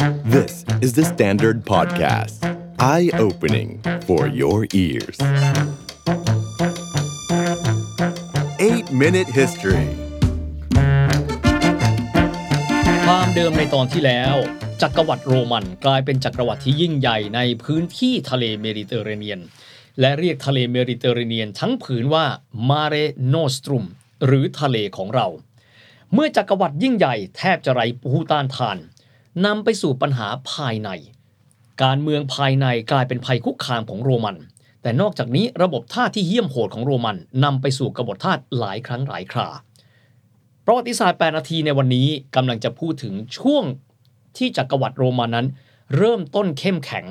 This is The Standard Podcast. Eye-opening for your ears. 8 Minute History ความเดิมในตอนที่แล้ว จักรวรรดิโรมันกลายเป็นจักรวรรดิที่ยิ่งใหญ่ในพื้นที่ทะเลเมดิเตอร์เรเนียน และเรียกทะเลเมดิเตอร์เรเนียนทั้งผืนว่า Mare Nostrum หรือทะเลของเรา เมื่อจักรวรรดิยิ่งใหญ่แทบจะไร้ผู้ต้านทาน นำไปสู่ปัญหาภายใน การเมืองภายในกลายเป็นภัยคุกคามของโรมัน แต่นอกจากนี้ระบบท่าที่เยี่ยมโหดของโรมันนำไปสู่กบฏท่าหลายครั้งหลายคราประวัติศาสตร์ 8 นาทีในวันนี้กำลังจะพูดถึงช่วงที่จักรวรรดิโรมันนั้น เริ่มต้นเข้มแข็ง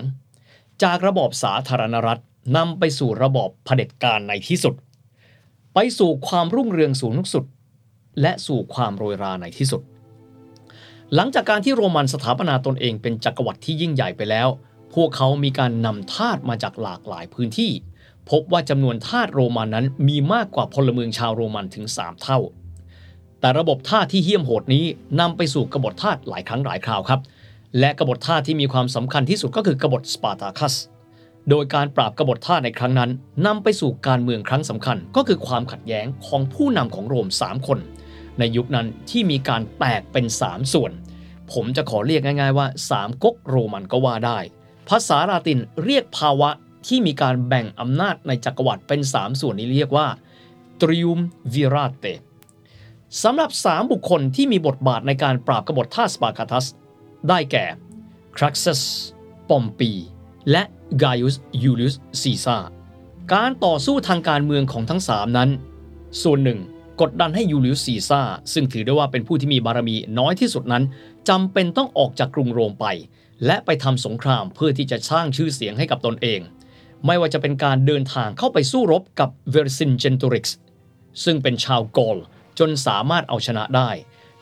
จากระบอบสาธารณรัฐนำไปสู่ระบอบเผด็จการในที่สุด ไปสู่ความรุ่งเรืองสูงสุด และสู่ความโรยราในที่สุด หลังจากการที่โรมันสถาปนาตนเองเป็นจักรวรรดิที่ยิ่งใหญ่ไปแล้ว พวกเขามีการนำทาสมาจากหลากหลายพื้นที่ พบว่าจำนวนทาสโรมันนั้นมีมากกว่าพลเมืองชาวโรมันถึง 3 เท่า แต่ระบบทาสที่เหี้ยมโหดนี้นำไปสู่กบฏทาสหลายครั้งหลายคราวครับ และกบฏทาสที่มีความสำคัญที่สุดก็คือกบฏสปาร์ตาคัสโดยการปราบกบฏทาสในครั้งนั้นนำไปสู่การเมืองครั้งสำคัญ ก็คือความขัดแย้งของผู้นำของโรม 3 คน ในยุคนั้นที่มีการแตกเป็น 3 ส่วน ผมจะขอเรียกง่าย ๆ ว่า 3ก๊กโรมันก็ว่าได้ ภาษาลาตินเรียกภาวะที่มีการแบ่งอำนาจในจักรวรรดิเป็น 3 ส่วนนี้เรียกว่า triumvirate สำหรับ 3 บุคคลที่มีบทบาทในการปราบกบฏท่าสปาร์คาทัส ได้แก่ครัสซัสปอมปี และกายุสยูลิอุสซีซาการต่อสู้ทางการเมืองของทั้ง 3 นั้น ส่วนหนึ่ง กดดันให้ยูลิอุสซีซาซึ่งถือได้ว่าเป็นผู้ที่มีบารมีน้อยที่สุดนั้นจำเป็นต้องออกจากกรุงโรมไป และไปทำสงครามเพื่อที่จะสร้างชื่อเสียงให้กับตนเอง ไม่ว่าจะเป็นการเดินทางเข้าไปสู้รบกับเวอร์ซินเจนตูริกส์ซึ่งเป็นชาวกอลจนสามารถเอาชนะได้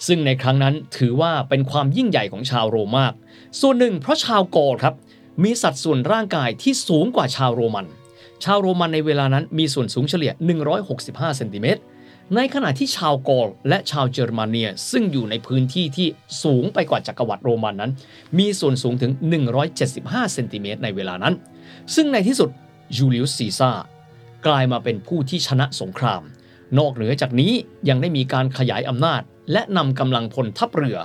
ซึ่งในครั้งนั้นถือว่าเป็นความยิ่งใหญ่ของชาวโรมมาก ส่วนหนึ่งเพราะชาวกอลครับมีสัดส่วนร่างกายที่สูงกว่าชาวโรมัน ชาวโรมันในเวลานั้นมีส่วนสูงเฉลี่ย 165 เซนติเมตร ในขณะที่ชาวกอลและชาวเยอรมนียซึ่งอยู่ในพื้นที่ที่สูงไปกว่าจักรวรรดิโรมันนั้น มีส่วนสูงถึง 175 เซนติเมตรในเวลานั้น ซึ่งในที่สุดยูลิอุสซีซ่ากลายมาเป็นผู้ที่ชนะสงคราม นอกเหนือจากนี้ยังได้มีการขยายอำนาจ และนำกำลังพลทัพเรือ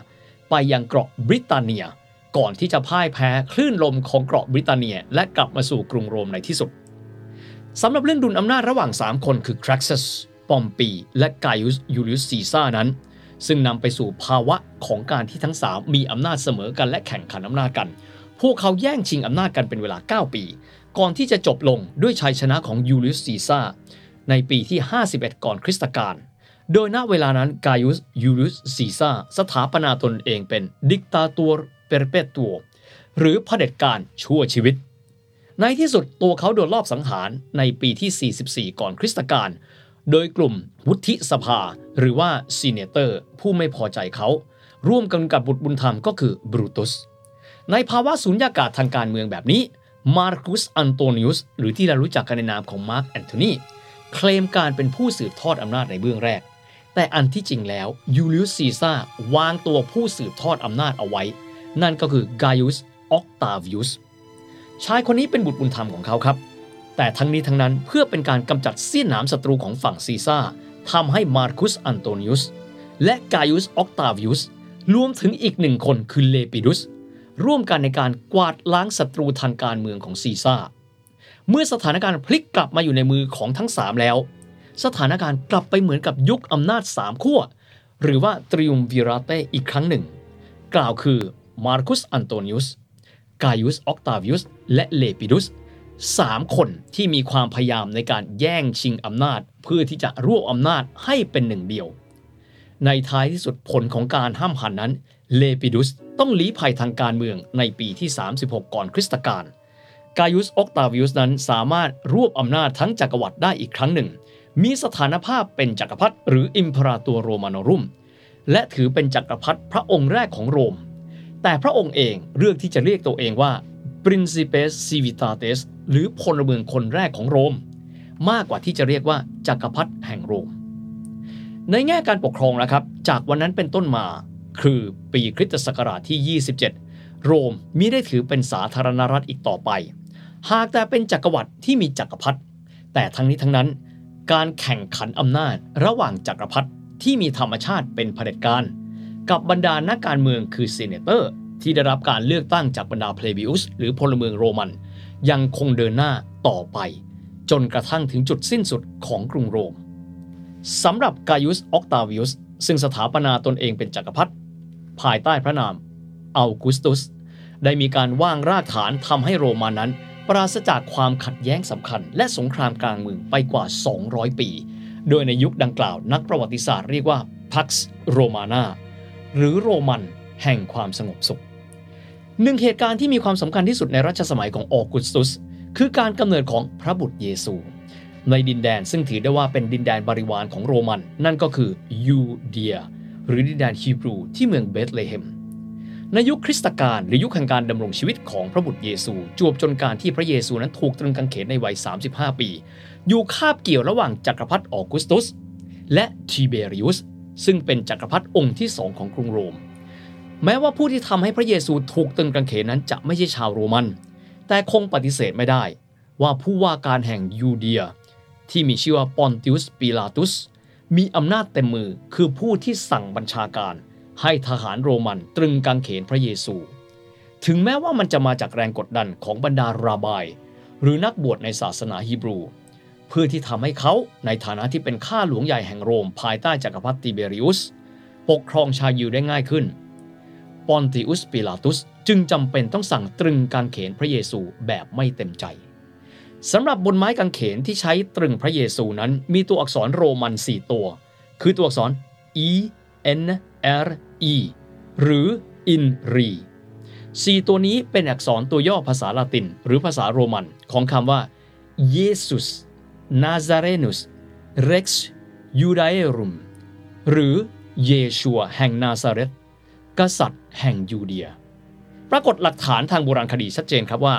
ไปยังเกาะบริตาเนีย ก่อนที่จะพ่ายแพ้คลื่นลมของเกาะบริตาเนีย และกลับมาสู่กรุงโรมในที่สุดสำหรับเรื่องดุลอำนาจระหว่าง 3 คนคือครักซัส ปอมปี และกายุสยูลิอุสซีซ่านั้น ซึ่งนำไปสู่ภาวะของการที่ทั้ง3มีอำนาจเสมอกันและแข่งขันอำนาจกัน พวกเขาแย่งชิงอำนาจกันเป็นเวลา 9 ปี ก่อนที่จะจบลงด้วยชัยชนะของยูลิอุสซีซ่าในปีที่ 51 ก่อนคริสตกาลโดยณเวลานั้นกายุสยูลิอุสซีซ่าสถาปนาตนเองเป็น dictator perpetuo หรือเผด็จการชั่วชีวิต ในที่สุดตัวเขาโดนลอบสังหารในปีที่ 44 ก่อนคริสตกาล โดยกลุ่มวุฒิสภา หรือว่า senator ผู้ไม่พอใจเขา ร่วมกันกับบุตรบุญธรรมก็คือบรูตุส ในภาวะสูญญากาศทางการเมืองแบบนี้มาร์คุสอันโตนิอุสหรือที่เรารู้จักกันในนามของมาร์กแอนโทนีเคลมการเป็นผู้สืบทอดอำนาจในเบื้องแรก แต่อันที่จริงแล้วยูลิอุสซีซ่าวางตัวผู้สืบทอดอำนาจเอาไว้ นั่นก็คือกายุสออกตาวิอุสชายคนนี้เป็นบุตรบุญธรรมของเขาครับ แต่ทั้งนี้ทั้งนั้นเพื่อเป็นการกำจัดเสี้ยนหนามศัตรูของฝั่งซีซ่าทำให้มาร์คุสอันโตนิอุสและกายุสออกตาวิอุสรวมถึงอีกหนึ่งคนคือเลปิดุสร่วมกันในการกวาดล้างศัตรูทางการเมืองของซีซ่า เมื่อสถานการณ์พลิกกลับมาอยู่ในมือของทั้ง 3 แล้ว สถานการณ์กลับไปเหมือนกับยุคอำนาจสามขั้ว หรือว่าตริอุมวิราเตอีกครั้งหนึ่ง กล่าวคือมาร์คุสอันโตนิอุสกายุสออกตาวิอุสและเลปิดุส สามคนที่มีความพยายามในการแย่งชิงอำนาจ เพื่อที่จะรวบอำนาจให้เป็นหนึ่งเดียว ในท้ายที่สุดผลของการห้ามหันนั้น เลปิดุสต้องลี้ภัยทางการเมืองในปีที่ 36 ก่อนคริสตกาลกายุสออกตาวิอุสนั้นสามารถรวบอำนาจทั้งจักรวรรดิได้อีกครั้งหนึ่ง มีสถานภาพเป็นจักรพรรดิหรืออิมพราตัวโรมานอรุม และถือเป็นจักรพรรดิพระองค์แรกของโรม แต่พระองค์เองเลือกที่จะเรียกตัวเองว่า Principes Civitates หรือพลเมืองคนแรกของโรม มากกว่าที่จะเรียกว่าจักรพรรดิแห่งโรม ในแง่การปกครองนะครับ จากวันนั้นเป็นต้นมาคือปีคริสตศักราชที่ 27 โรมมิได้ถือเป็นสาธารณรัฐอีกต่อไป หากแต่เป็นจักรวรรดิที่มีจักรพรรดิแต่ทั้งนี้ทั้งนั้น การแข่งขันอำนาจระหว่างจักรพรรดิที่มีธรรมชาติเป็นเผด็จการ กับบรรดานักการเมืองคือเซเนเตอร์ ที่ได้รับการเลือกตั้งจากบรรดาเพลบิอุสหรือพลเมืองโรมัน ยังคงเดินหน้าต่อไป จนกระทั่งถึงจุดสิ้นสุดของกรุงโรมสำหรับกายุสออกตาวิอุสซึ่งสถาปนาตนเองเป็นจักรพรรดิภายใต้พระนามอัลกุสตุส ได้มีการว่างรากฐานทำให้โรมานั้น ปราศจากความขัดแย้งสำคัญ และสงครามกลางเมืองไปกว่า 200 ปี โดยในยุคดังกล่าวนักประวัติศาสตร์เรียกว่า Pax Romana หรือโรมันแห่งความสงบสุข หนึ่งเหตุการณ์ที่มีความสำคัญที่สุดในรัชสมัยของออกุสตุส คือการกำเนิดของพระบุตรเยซู ในดินแดนซึ่งถือได้ว่าเป็นดินแดนบริวารของโรมัน นั่นก็คือยูเดีย หรือดินแดนฮีบรูที่เมืองเบธเลเฮมในยุคคริสตกาลหรือยุคแห่งการดำรงชีวิตของพระบุตรเยซู จวบจนการที่พระเยซูนั้นถูกตรึงกางเขนในวัย 35 ปี อยู่คาบเกี่ยวระหว่างจักรพรรดิออกุสตุส และทิเบริอุสซึ่งเป็นจักรพรรดิองค์ที่สองของกรุงโรม แม้ว่าผู้ที่ทำให้พระเยซูถูกตรึงกางเขนนั้นจะไม่ใช่ชาวโรมัน แต่คงปฏิเสธไม่ได้ ว่าผู้ว่าการแห่งยูเดีย ที่มีชื่อว่าปอนติอุสปิลาตุส มีอำนาจเต็มมือคือผู้ที่สั่งบัญชาการ ให้ทหารโรมันตรึงกางเขนพระเยซู ถึงแม้ว่ามันจะมาจากแรงกดดันของบรรดาราบาย หรือนักบวชในศาสนาฮีบรู เพื่อที่ทำให้เขาในฐานะที่เป็นข้าหลวงใหญ่แห่งโรม ภายใต้จักรพรรดิติเบริอุสปกครองชาวยิวได้ง่ายขึ้น ปอนติอุสปิลาตุสจึงจำเป็นต้องสั่งตรึงกางเขนพระเยซูแบบไม่เต็มใจสำหรับบนไม้กางเขนที่ใช้ตรึงพระเยซูนั้นมีตัวอักษรโรมัน 4 ตัว คือตัวอักษร E N R E หรือ in re สี่ตัวนี้เป็นอักษรตัวย่อภาษาละติน หรือภาษาโรมันของคำว่า Jesus Nazarenus Rex Judaeorum หรือเยชัวแห่งนาซาเรต กษัตริย์แห่งยูเดีย ปรากฏหลักฐานทางโบราณคดีชัดเจนครับว่า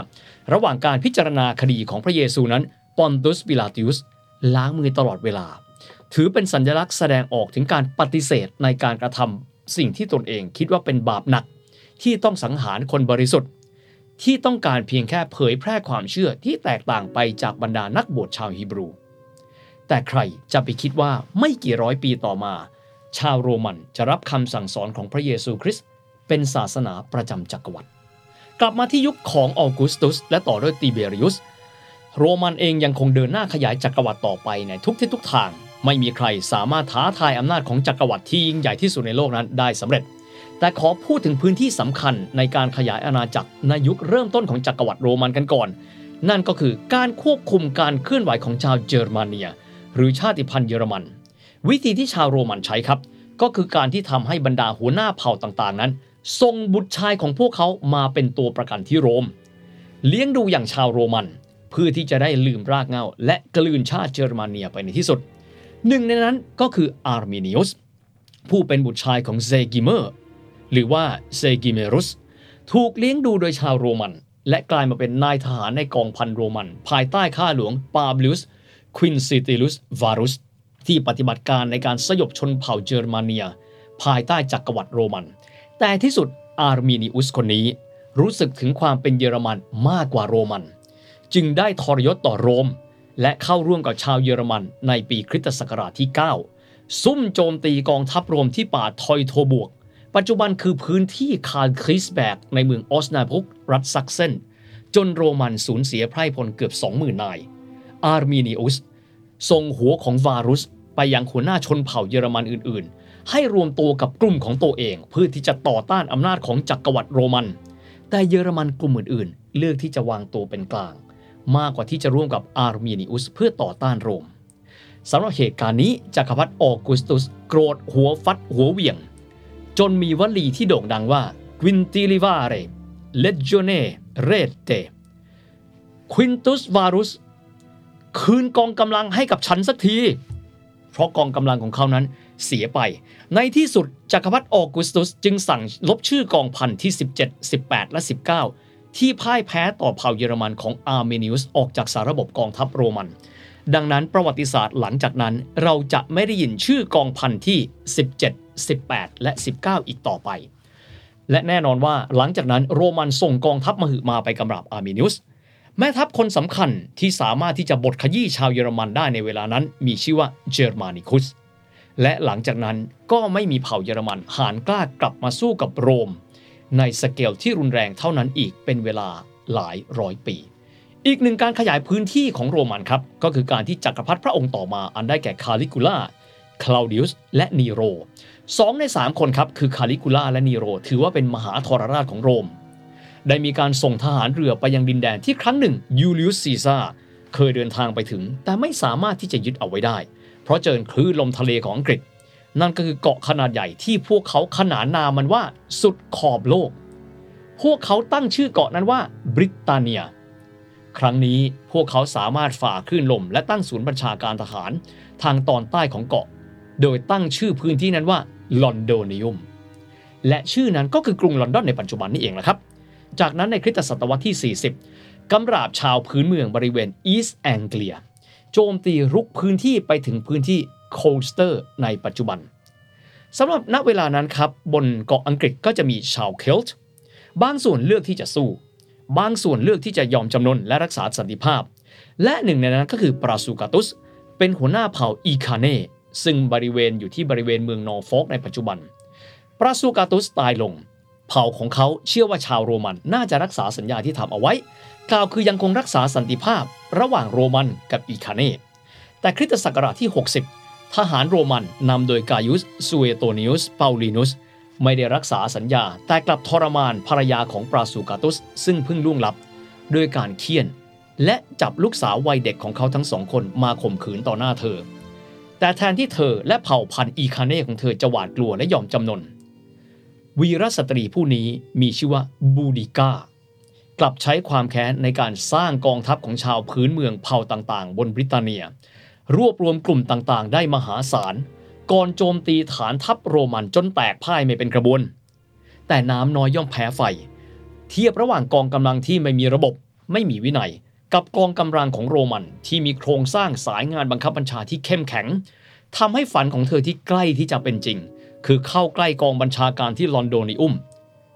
ระหว่างการพิจารณาคดีของพระเยซูนั้นปอนตุสปิลาติอุสล้างมือตลอดเวลา ถือเป็นสัญลักษณ์แสดงออกถึงการปฏิเสธในการกระทำสิ่งที่ตนเองคิดว่าเป็นบาปหนัก ที่ต้องสังหารคนบริสุทธิ์ ที่ต้องการเพียงแค่เผยแพร่ความเชื่อที่แตกต่างไปจากบรรดานักบวชชาวฮีบรู แต่ใครจะไปคิดว่าไม่กี่ร้อยปีต่อมา ชาวโรมันจะรับคำสั่งสอนของพระเยซูคริสต์เป็นศาสนาประจำจักรวรรดิกลับมาที่ยุคของออกุสตุส และต่อด้วยติเบริอุส โรมันเองยังคงเดินหน้าขยายจักรวรรดิต่อไปในทุกทิศทุกทาง ไม่มีใครสามารถท้าทายอำนาจของจักรวรรดิที่ยิ่งใหญ่ที่สุดในโลกนั้นได้สำเร็จ แต่ขอพูดถึงพื้นที่สำคัญในการขยายอาณาจักรในยุคเริ่มต้นของจักรวรรดิโรมันกันก่อน นั่นก็คือการควบคุมการเคลื่อนไหวของชาวเยอรมนีย หรือชาติพันธุ์เยอรมัน วิธีที่ชาวโรมันใช้ครับ ก็คือการที่ทำให้บรรดาหัวหน้าเผ่าต่างๆนั้นส่งบุตรชายของพวกเขามาเป็นตัวประกันที่โรม เลี้ยงดูอย่างชาวโรมัน เพื่อที่จะได้ลืมรากเงาและกลืนชาติเยอรมนียไปในที่สุด หนึ่งในนั้นก็คืออาร์มินิอุสผู้เป็นบุตรชายของเซกิเมอร์หรือว่าเซกิเมรุสถูกเลี้ยงดูโดยชาวโรมัน และกลายมาเป็นนายทหารในกองพันโรมัน ภายใต้ข้าหลวงปูบลิอุสควินติลิอุสวารุส ที่ปฏิบัติการในการสยบชนเผ่าเยอรมนี ภายใต้จักรวรรดิโรมัน แต่ที่สุดอาร์มินิอุสคนนี้ รู้สึกถึงความเป็นเยอรมันมากกว่าโรมัน จึงได้ทรยศต่อโรม และเข้าร่วมกับชาวเยอรมันในปีคริสต์ศักราชที่ 9 ซุ่มโจมตีกองทัพโรมที่ป่าทอยโทบวร์ก ปัจจุบันคือพื้นที่คาลครีเซอแบร์กในเมืองออสนาบรุกรัฐซักเซนจนโรมันสูญเสียไพร่พลเกือบ 20,000 นาย อาร์มินิอุสส่งหัวของวารุส ไปยังหัวหน้าชนเผ่าเยอรมันอื่น ๆ ให้รวมตัวกับกลุ่มของตัวเอง เพื่อที่จะต่อต้านอำนาจของจักรวรรดิโรมัน แต่เยอรมันกลุ่มอื่น ๆ เลือกที่จะวางตัวเป็นกลาง มากกว่าที่จะร่วมกับอาร์เมเนีอุสเพื่อต่อต้านโรมสำหรับเหตุการณ์นี้จักรพรรดิออกุสตุสโกรธหัวฟัดหัวเวียง จนมีวลีที่โด่งดังว่า Quintilivare Legione Rete Quintus Varus คืนกองกำลังให้กับฉันสักที เพราะกองกำลังของเขานั้นเสียไป ในที่สุดจักรพรรดิออกุสตุสจึงสั่งลบชื่อกองพันที่ 17 18 และ 19 ที่พ่ายแพ้ต่อเผ่าเยอรมันของอาร์มินิอุสออกจากสารบบกองทัพโรมัน ดังนั้นประวัติศาสตร์หลังจากนั้นเราจะไม่ได้ยินชื่อกองพันที่ 17 18 และ 19 อีกต่อไป และแน่นอนว่าหลังจากนั้นโรมันส่งกองทัพมหึมาไปกำราบอาร์มินิอุส แม่ทัพคนสำคัญที่สามารถที่จะบดขยี้ชาวเยอรมันได้ในเวลานั้น มีชื่อว่าเจอร์มานิคุสและหลังจากนั้นก็ไม่มีเผ่าเยอรมันหาญกล้ากลับมาสู้กับโรม ในสเกลที่รุนแรงเท่านั้นอีกเป็นเวลาหลายร้อยปี อีกหนึ่งการขยายพื้นที่ของโรมันครับ ก็คือการที่จักรพรรดิพระองค์ต่อมาอันได้แก่คาลิกูล่าคลาวดิอุสและนีโรสองในสามคนครับ คือคาลิกูล่าและนีโร ถือว่าเป็นมหาทรราชของโรม ได้มีการส่งทหารเรือไปยังดินแดนที่ครั้งหนึ่งยูลิอุสซีซ่าเคยเดินทางไปถึง แต่ไม่สามารถที่จะยึดเอาไว้ได้ เพราะเจอคลื่นลมทะเลของอังกฤษ นั่นก็คือเกาะขนาดใหญ่ที่พวกเขาขนานนามมันว่าสุดขอบโลก พวกเขาตั้งชื่อเกาะนั้นว่าบริตาเนีย ครั้งนี้พวกเขาสามารถฝ่าคลื่นลมและตั้งศูนย์บัญชาการทหาร ทางตอนใต้ของเกาะ โดยตั้งชื่อพื้นที่นั้นว่าลอนโดนิอุมและชื่อนั้นก็คือกรุงลอนดอนในปัจจุบันนี่เองแหละครับ จากนั้นในคริสต์ศตวรรษที่ 40 กำราบชาวพื้นเมืองบริเวณอีสต์แองเกียโจมตีรุกพื้นที่ไปถึงพื้นที่โคลเชสเตอร์ในปัจจุบันสำหรับณเวลานั้นครับ บนเกาะอังกฤษก็จะมีชาวเคลต์บางส่วนเลือกที่จะสู้ บางส่วนเลือกที่จะยอมจำนนและรักษาสันติภาพ และหนึ่งในนั้นก็คือปราสูกาตุส เป็นหัวหน้าเผ่าอิเคนีซึ่งบริเวณอยู่ที่บริเวณเมืองนอร์ฟอล์กในปัจจุบัน ปราสูกาตุสตายลง เผ่าของเขาเชื่อว่าชาวโรมันน่าจะรักษาสัญญาที่ทำเอาไว้ กล่าวคือยังคงรักษาสันติภาพระหว่างโรมันกับอีคาเนแต่คริสตศักราชที่ 60 ทหารโรมันนำโดยกายุสซูเอโตนิอุสเปาลินุสไม่ได้รักษาสัญญา แต่กลับทรมานภรรยาของปราสูกาตุส ซึ่งเพิ่งล่วงลับด้วยการเคี่ยน และจับลูกสาววัยเด็กของเขาทั้งสองคนมาข่มขืนต่อหน้าเธอ แต่แทนที่เธอและเผ่าพันธุ์อีคาเน่ของเธอจะหวาดกลัวและยอมจำนน วีรสตรีผู้นี้มีชื่อว่าบูดิก้ากลับใช้ความแค้นในการสร้างกองทัพของชาวพื้นเมืองเผ่าต่างๆ บนบริตาเนีย รวบรวมกลุ่มต่างๆ ได้มหาศาล ก่อนโจมตีฐานทัพโรมันจนแตกพ่ายไม่เป็นกระบวน แต่น้ำน้อยย่อมแพ้ไฟ เทียบระหว่างกองกำลังที่ไม่มีระบบ ไม่มีวินัย กับกองกำลังของโรมันที่มีโครงสร้างสายงานบังคับบัญชาที่เข้มแข็งทำให้ฝันของเธอที่ใกล้ที่จะเป็นจริง คือเข้าใกล้กองบัญชาการที่ลอนโดนิอุม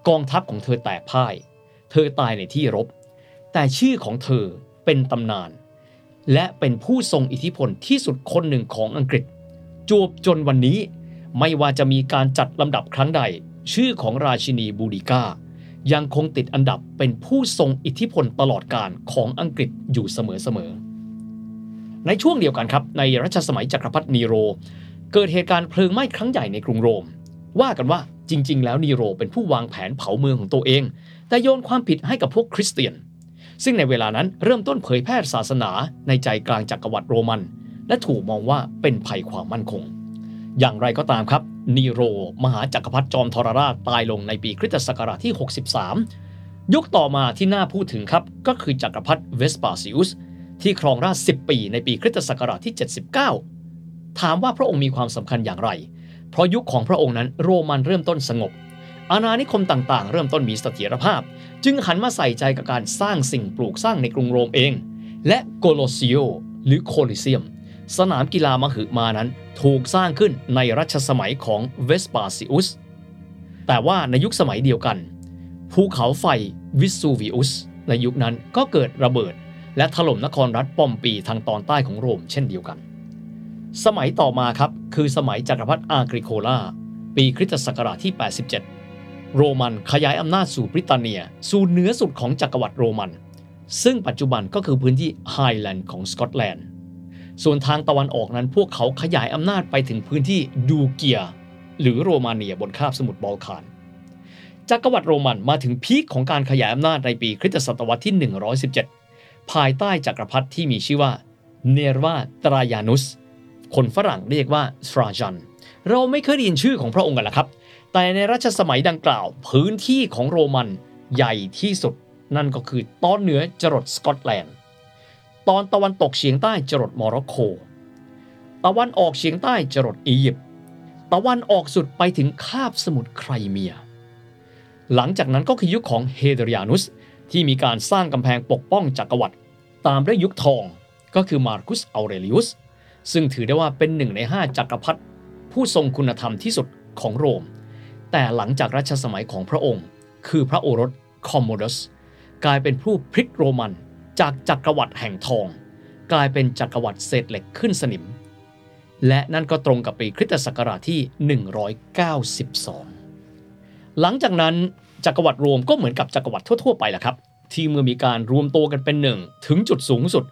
กองทัพของเธอแตกพ่าย เธอตายในที่รบ แต่ชื่อของเธอเป็นตำนาน และเป็นผู้ทรงอิทธิพลที่สุดคนหนึ่งของอังกฤษจวบจนวันนี้ไม่ว่าจะมีการจัดลำดับครั้งใด ชื่อของราชินีบูดิก้ายังคงติดอันดับเป็นผู้ทรงอิทธิพลตลอดการของอังกฤษอยู่เสมอๆในช่วงเดียวกันครับ ในรัชสมัยจักรพรรดินีโร เกิดเหตุการณ์เพลิงไหม้ครั้งใหญ่ในกรุงโรม ว่ากันว่าจริง ๆ แล้วนีโรเป็นผู้วางแผนเผาเมืองของตัวเอง แต่โยนความผิดให้กับพวกคริสเตียน ซึ่งในเวลานั้นเริ่มต้นเผยแพร่ศาสนาในใจกลางจักรวรรดิโรมัน และถูกมองว่าเป็นภัยความมั่นคง อย่างไรก็ตามครับนีโร มหาจักรพรรดิจอมทรราชตายลงในปีคริสต์ศักราชที่ 63 ยุคต่อมาที่น่าพูดถึงครับ ก็คือจักรพรรดิเวสปาซิอุสที่ครองราชย์ 10 ปีในปีคริสต์ศักราชที่ 79 ถามว่าพระองค์มีความสำคัญอย่างไร เพราะยุคของพระองค์นั้นโรมันเริ่มต้นสงบ อาณานิคมต่างๆ เริ่มต้นมีเสถียรภาพ จึงหันมาใส่ใจกับการสร้างสิ่งปลูกสร้างในกรุงโรมเอง และโคลอสซิโอหรือโคลิเซียม สนามกีฬามหึมานั้นถูกสร้างขึ้นในรัชสมัยของเวสปาซิอุส แต่ว่าในยุคสมัยเดียวกัน ภูเขาไฟวิสูวิอุส ในยุคนั้นก็เกิดระเบิด และถล่มนครรัฐปอมปีทางตอนใต้ของโรมเช่นเดียวกัน สมัยต่อมาครับ คือสมัยจักรพรรดิอากริโคลา ปีคริสตศักราชที่ 87 โรมันขยายอำนาจสู่บริตาเนีย สู่เหนือสุดของจักรวรรดิโรมัน ซึ่งปัจจุบันก็คือพื้นที่ไฮแลนด์ของสกอตแลนด์ ส่วนทางตะวันออกนั้นพวกเขาขยายอำนาจไปถึงพื้นที่ดูเกีย หรือโรมาเนียบนคาบสมุทรบอลข่านจักรวรรดิโรมันมาถึงพีคของการขยายอำนาจในปีคริสตศตวรรษที่ 117 ภายใต้จักรพรรดิที่มีชื่อว่าเนรวาตรายานุส คนฝรั่งเรียกว่าทราจัน เราไม่เคยได้ยินชื่อของพระองค์กันละครับ แต่ในรัชสมัยดังกล่าว พื้นที่ของโรมันใหญ่ที่สุด นั่นก็คือตอนเหนือจรดสกอตแลนด์ ตอนตะวันตกเฉียงใต้จรดโมร็อกโก ตะวันออกเฉียงใต้จรดอียิปต์ ตะวันออกสุดไปถึงคาบสมุทรไครเมีย หลังจากนั้นก็คือยุคของเฮเดริยานุสที่มีการสร้างกำแพงปกป้องจักรวรรดิตามด้วยยุคทองก็คือมาร์คุสอ u เรลิอุส ซึ่งถือได้ว่าเป็นหนึ่งในห้าจักรพรรดิผู้ทรงคุณธรรมที่สุดของโรม แต่หลังจากรัชสมัยของพระองค์ คือพระโอรสคอมโมดัสกลายเป็นผู้พลิกโรมันจากจักรวรรดิแห่งทอง กลายเป็นจักรวรรดิเศษเหล็กขึ้นสนิม และนั่นก็ตรงกับปีคริสต์ศักราชที่ 192 หลังจากนั้นจักรวรรดิโรมก็เหมือนกับจักรวรรดิทั่วๆไปแหละครับ ที่เมื่อมีการรวมตัวกันเป็นหนึ่งถึงจุดสูงสุด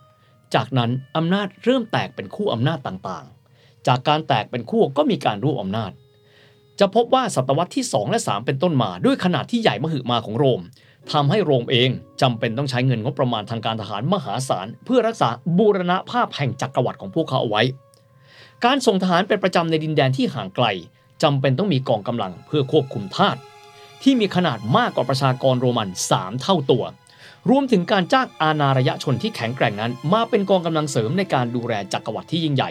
จากนั้นอำนาจเริ่มแตกเป็นขั้วอำนาจต่างๆ จากการแตกเป็นคู่ก็มีการรวบอำนาจ จะพบว่าศตวรรษที่ 2 และ 3 เป็นต้นมาด้วยขนาดที่ใหญ่มหึมาของโรมทำให้โรมเองจำเป็นต้องใช้เงินงบประมาณทางการทหารมหาศาล เพื่อรักษาบูรณภาพแห่งจักรวรรดิของพวกเขาเอาไว้ การส่งทหารเป็นประจำในดินแดนที่ห่างไกลจำเป็นต้องมีกองกำลังเพื่อควบคุมทาสที่มีขนาดมากกว่าประชากรโรมัน 3 เท่าตัว รวมถึงการจ้างอาณาระยะชนที่แข็งแกร่งนั้น มาเป็นกองกำลังเสริมในการดูแลจักรวรรดิที่ยิ่งใหญ่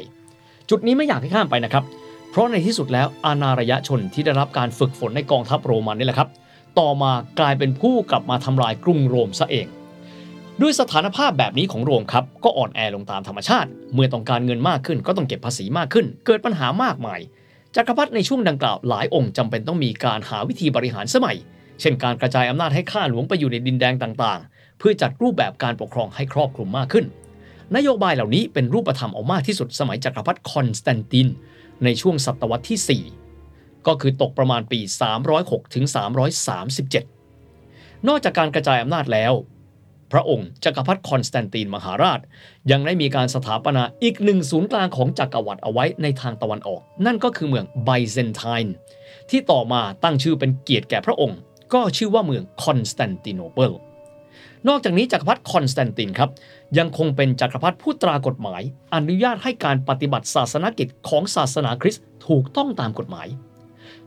จุดนี้ไม่อยากให้ข้ามไปนะครับ เพราะในที่สุดแล้วอาณาระยะชนที่ได้รับการฝึกฝนในกองทัพโรมันนี่แหละครับ ต่อมากลายเป็นผู้กลับมาทำลายกรุงโรมซะเอง ด้วยสถานภาพแบบนี้ของโรมครับก็อ่อนแอลงตามธรรมชาติ เมื่อต้องการเงินมากขึ้น ก็ต้องเก็บภาษีมากขึ้น เกิดปัญหามากมายจักรพรรดิในช่วงดังกล่าวหลายองค์จำเป็นต้องมีการหาวิธีบริหารสมัย เช่นการกระจายอำนาจให้ข้าหลวงไปอยู่ในดินแดนต่าง เพื่อจัดรูปแบบการปกครองให้ครอบคลุมมากขึ้น นโยบายเหล่านี้เป็นรูปธรรมเอามากที่สุดสมัยจักรพรรดิคอนสแตนติน ในช่วงศตวรรษที่ 4 ก็คือตกประมาณปี 306ถึง337 นอกจากการกระจายอำนาจแล้ว พระองค์จักรพรรดิคอนสแตนตินมหาราช ยังได้มีการสถาปนาอีกหนึ่งศูนย์กลางของจักรวรรดิเอาไว้ในทางตะวันออก นั่นก็คือเมืองไบแซนไทน์ที่ต่อมาตั้งชื่อเป็นเกียรติแก่พระองค์ ก็ชื่อว่าเมืองคอนสแตนติโนเปิล นอกจากนี้จักรพรรดิคอนสแตนตินครับยังคงเป็นจักรพรรดิผู้ตรากฎหมาย อนุญาตให้การปฏิบัติศาสนกิจของศาสนาคริสต์ถูกต้องตามกฎหมาย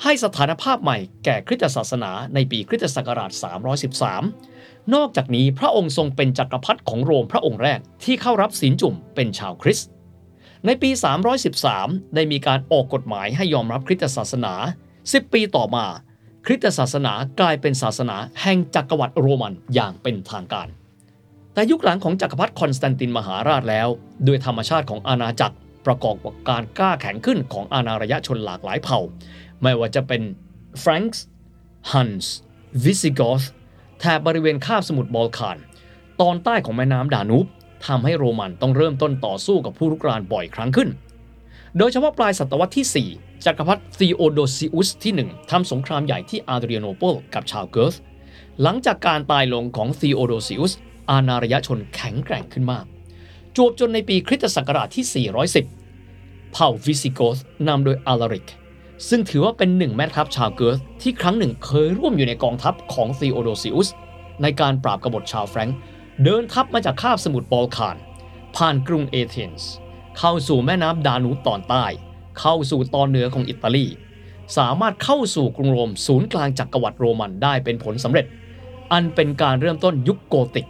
ให้สถานภาพใหม่แก่คริสต์ศาสนาในปีคริสต์ศักราช 313 นอกจากนี้พระองค์ทรงเป็นจักรพรรดิของโรมพระองค์แรกที่เข้ารับศีลจุ่มเป็นชาวคริสต์ในปี 313 ได้มีการออกกฎหมายให้ยอมรับคริสต์ศาสนา 10 ปีต่อมา คริสต์ศาสนากลายเป็นศาสนาแห่งจักรวรรดิโรมันอย่างเป็นทางการ แต่ยุคหลังของจักรพรรดิคอนสแตนตินมหาราชแล้ว ด้วยธรรมชาติของอาณาจักรประกอบกับการกล้าแข็งขึ้นของอาณาระยะชนหลากหลายเผ่า ไม่ว่าจะเป็นแฟรงก์ฮันส์วิสิกอธแถบบริเวณคาบสมุทรบอลข่าน ตอนใต้ของแม่น้ำดานูบทำให้โรมันต้องเริ่มต้นต่อสู้กับผู้รุกรานบ่อยครั้งขึ้น โดยเฉพาะปลายศตวรรษที่4 จักรพรรดิธีโอโดซิอุสที่ 1ทำสงครามใหญ่ที่อาเดรียโนเปิลกับชาวเกิร์ธหลังจากการตายลงของธีโอโดซิอุสอาณาระยะชนแข็งแกร่งขึ้นมาก จวบจนในปีคริสต์ศักราชที่ 410 เผ่าวิสิกอธนำโดยอาลาริก ซึ่งถือว่าเป็นหนึ่งแม่ทัพชาวเกิร์ธที่ครั้งหนึ่งเคยร่วมอยู่ในกองทัพของธีโอโดซิอุสในการปราบกบฏชาวแฟรงก์เดินทัพมาจากคาบสมุทรบอลข่าน ผ่านกรุงเอเธนส์ เข้าสู่แม่น้ำดานูบตอนใต้ เข้าสู่ตอนเหนือของอิตาลี สามารถเข้าสู่กรุงโรมศูนย์กลางจักรวรรดิโรมันได้เป็นผลสำเร็จ อันเป็นการเริ่มต้นยุคโกธิก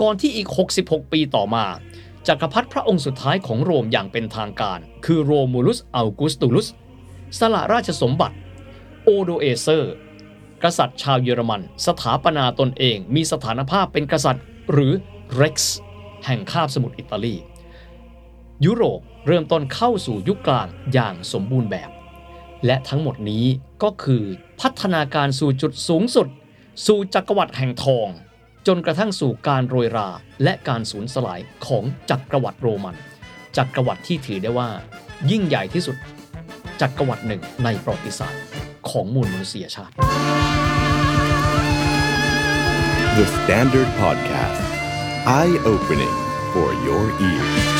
ก่อนที่อีก 66 ปีต่อมาจักรพรรดิพระองค์สุดท้ายของโรมอย่างเป็นทางการ คือโรมูลุสอัลกุสตูลุส สละราชสมบัติ โอโดเอเซอร์ กษัตริย์ชาวเยอรมัน สถาปนาตนเองมีสถานภาพเป็นกษัตริย์ หรือ Rex แห่งคาบสมุทรอิตาลี ยุโรปเริ่มต้นเข้าสู่ยุคกลางอย่างสมบูรณ์แบบ และทั้งหมดนี้ก็คือพัฒนาการสู่จุดสูงสุด สู่จักรวรรดิแห่งทอง จนกระทั่งสู่การโรยราและการสูญสลายของจักรวรรดิโรมัน จักรวรรดิที่ถือได้ว่า ยิ่งใหญ่ที่สุด จักรวรรดิหนึ่งในประวัติศาสตร์ของมวลมนุษยชาติ The Standard Podcast. Eye opening for your ears.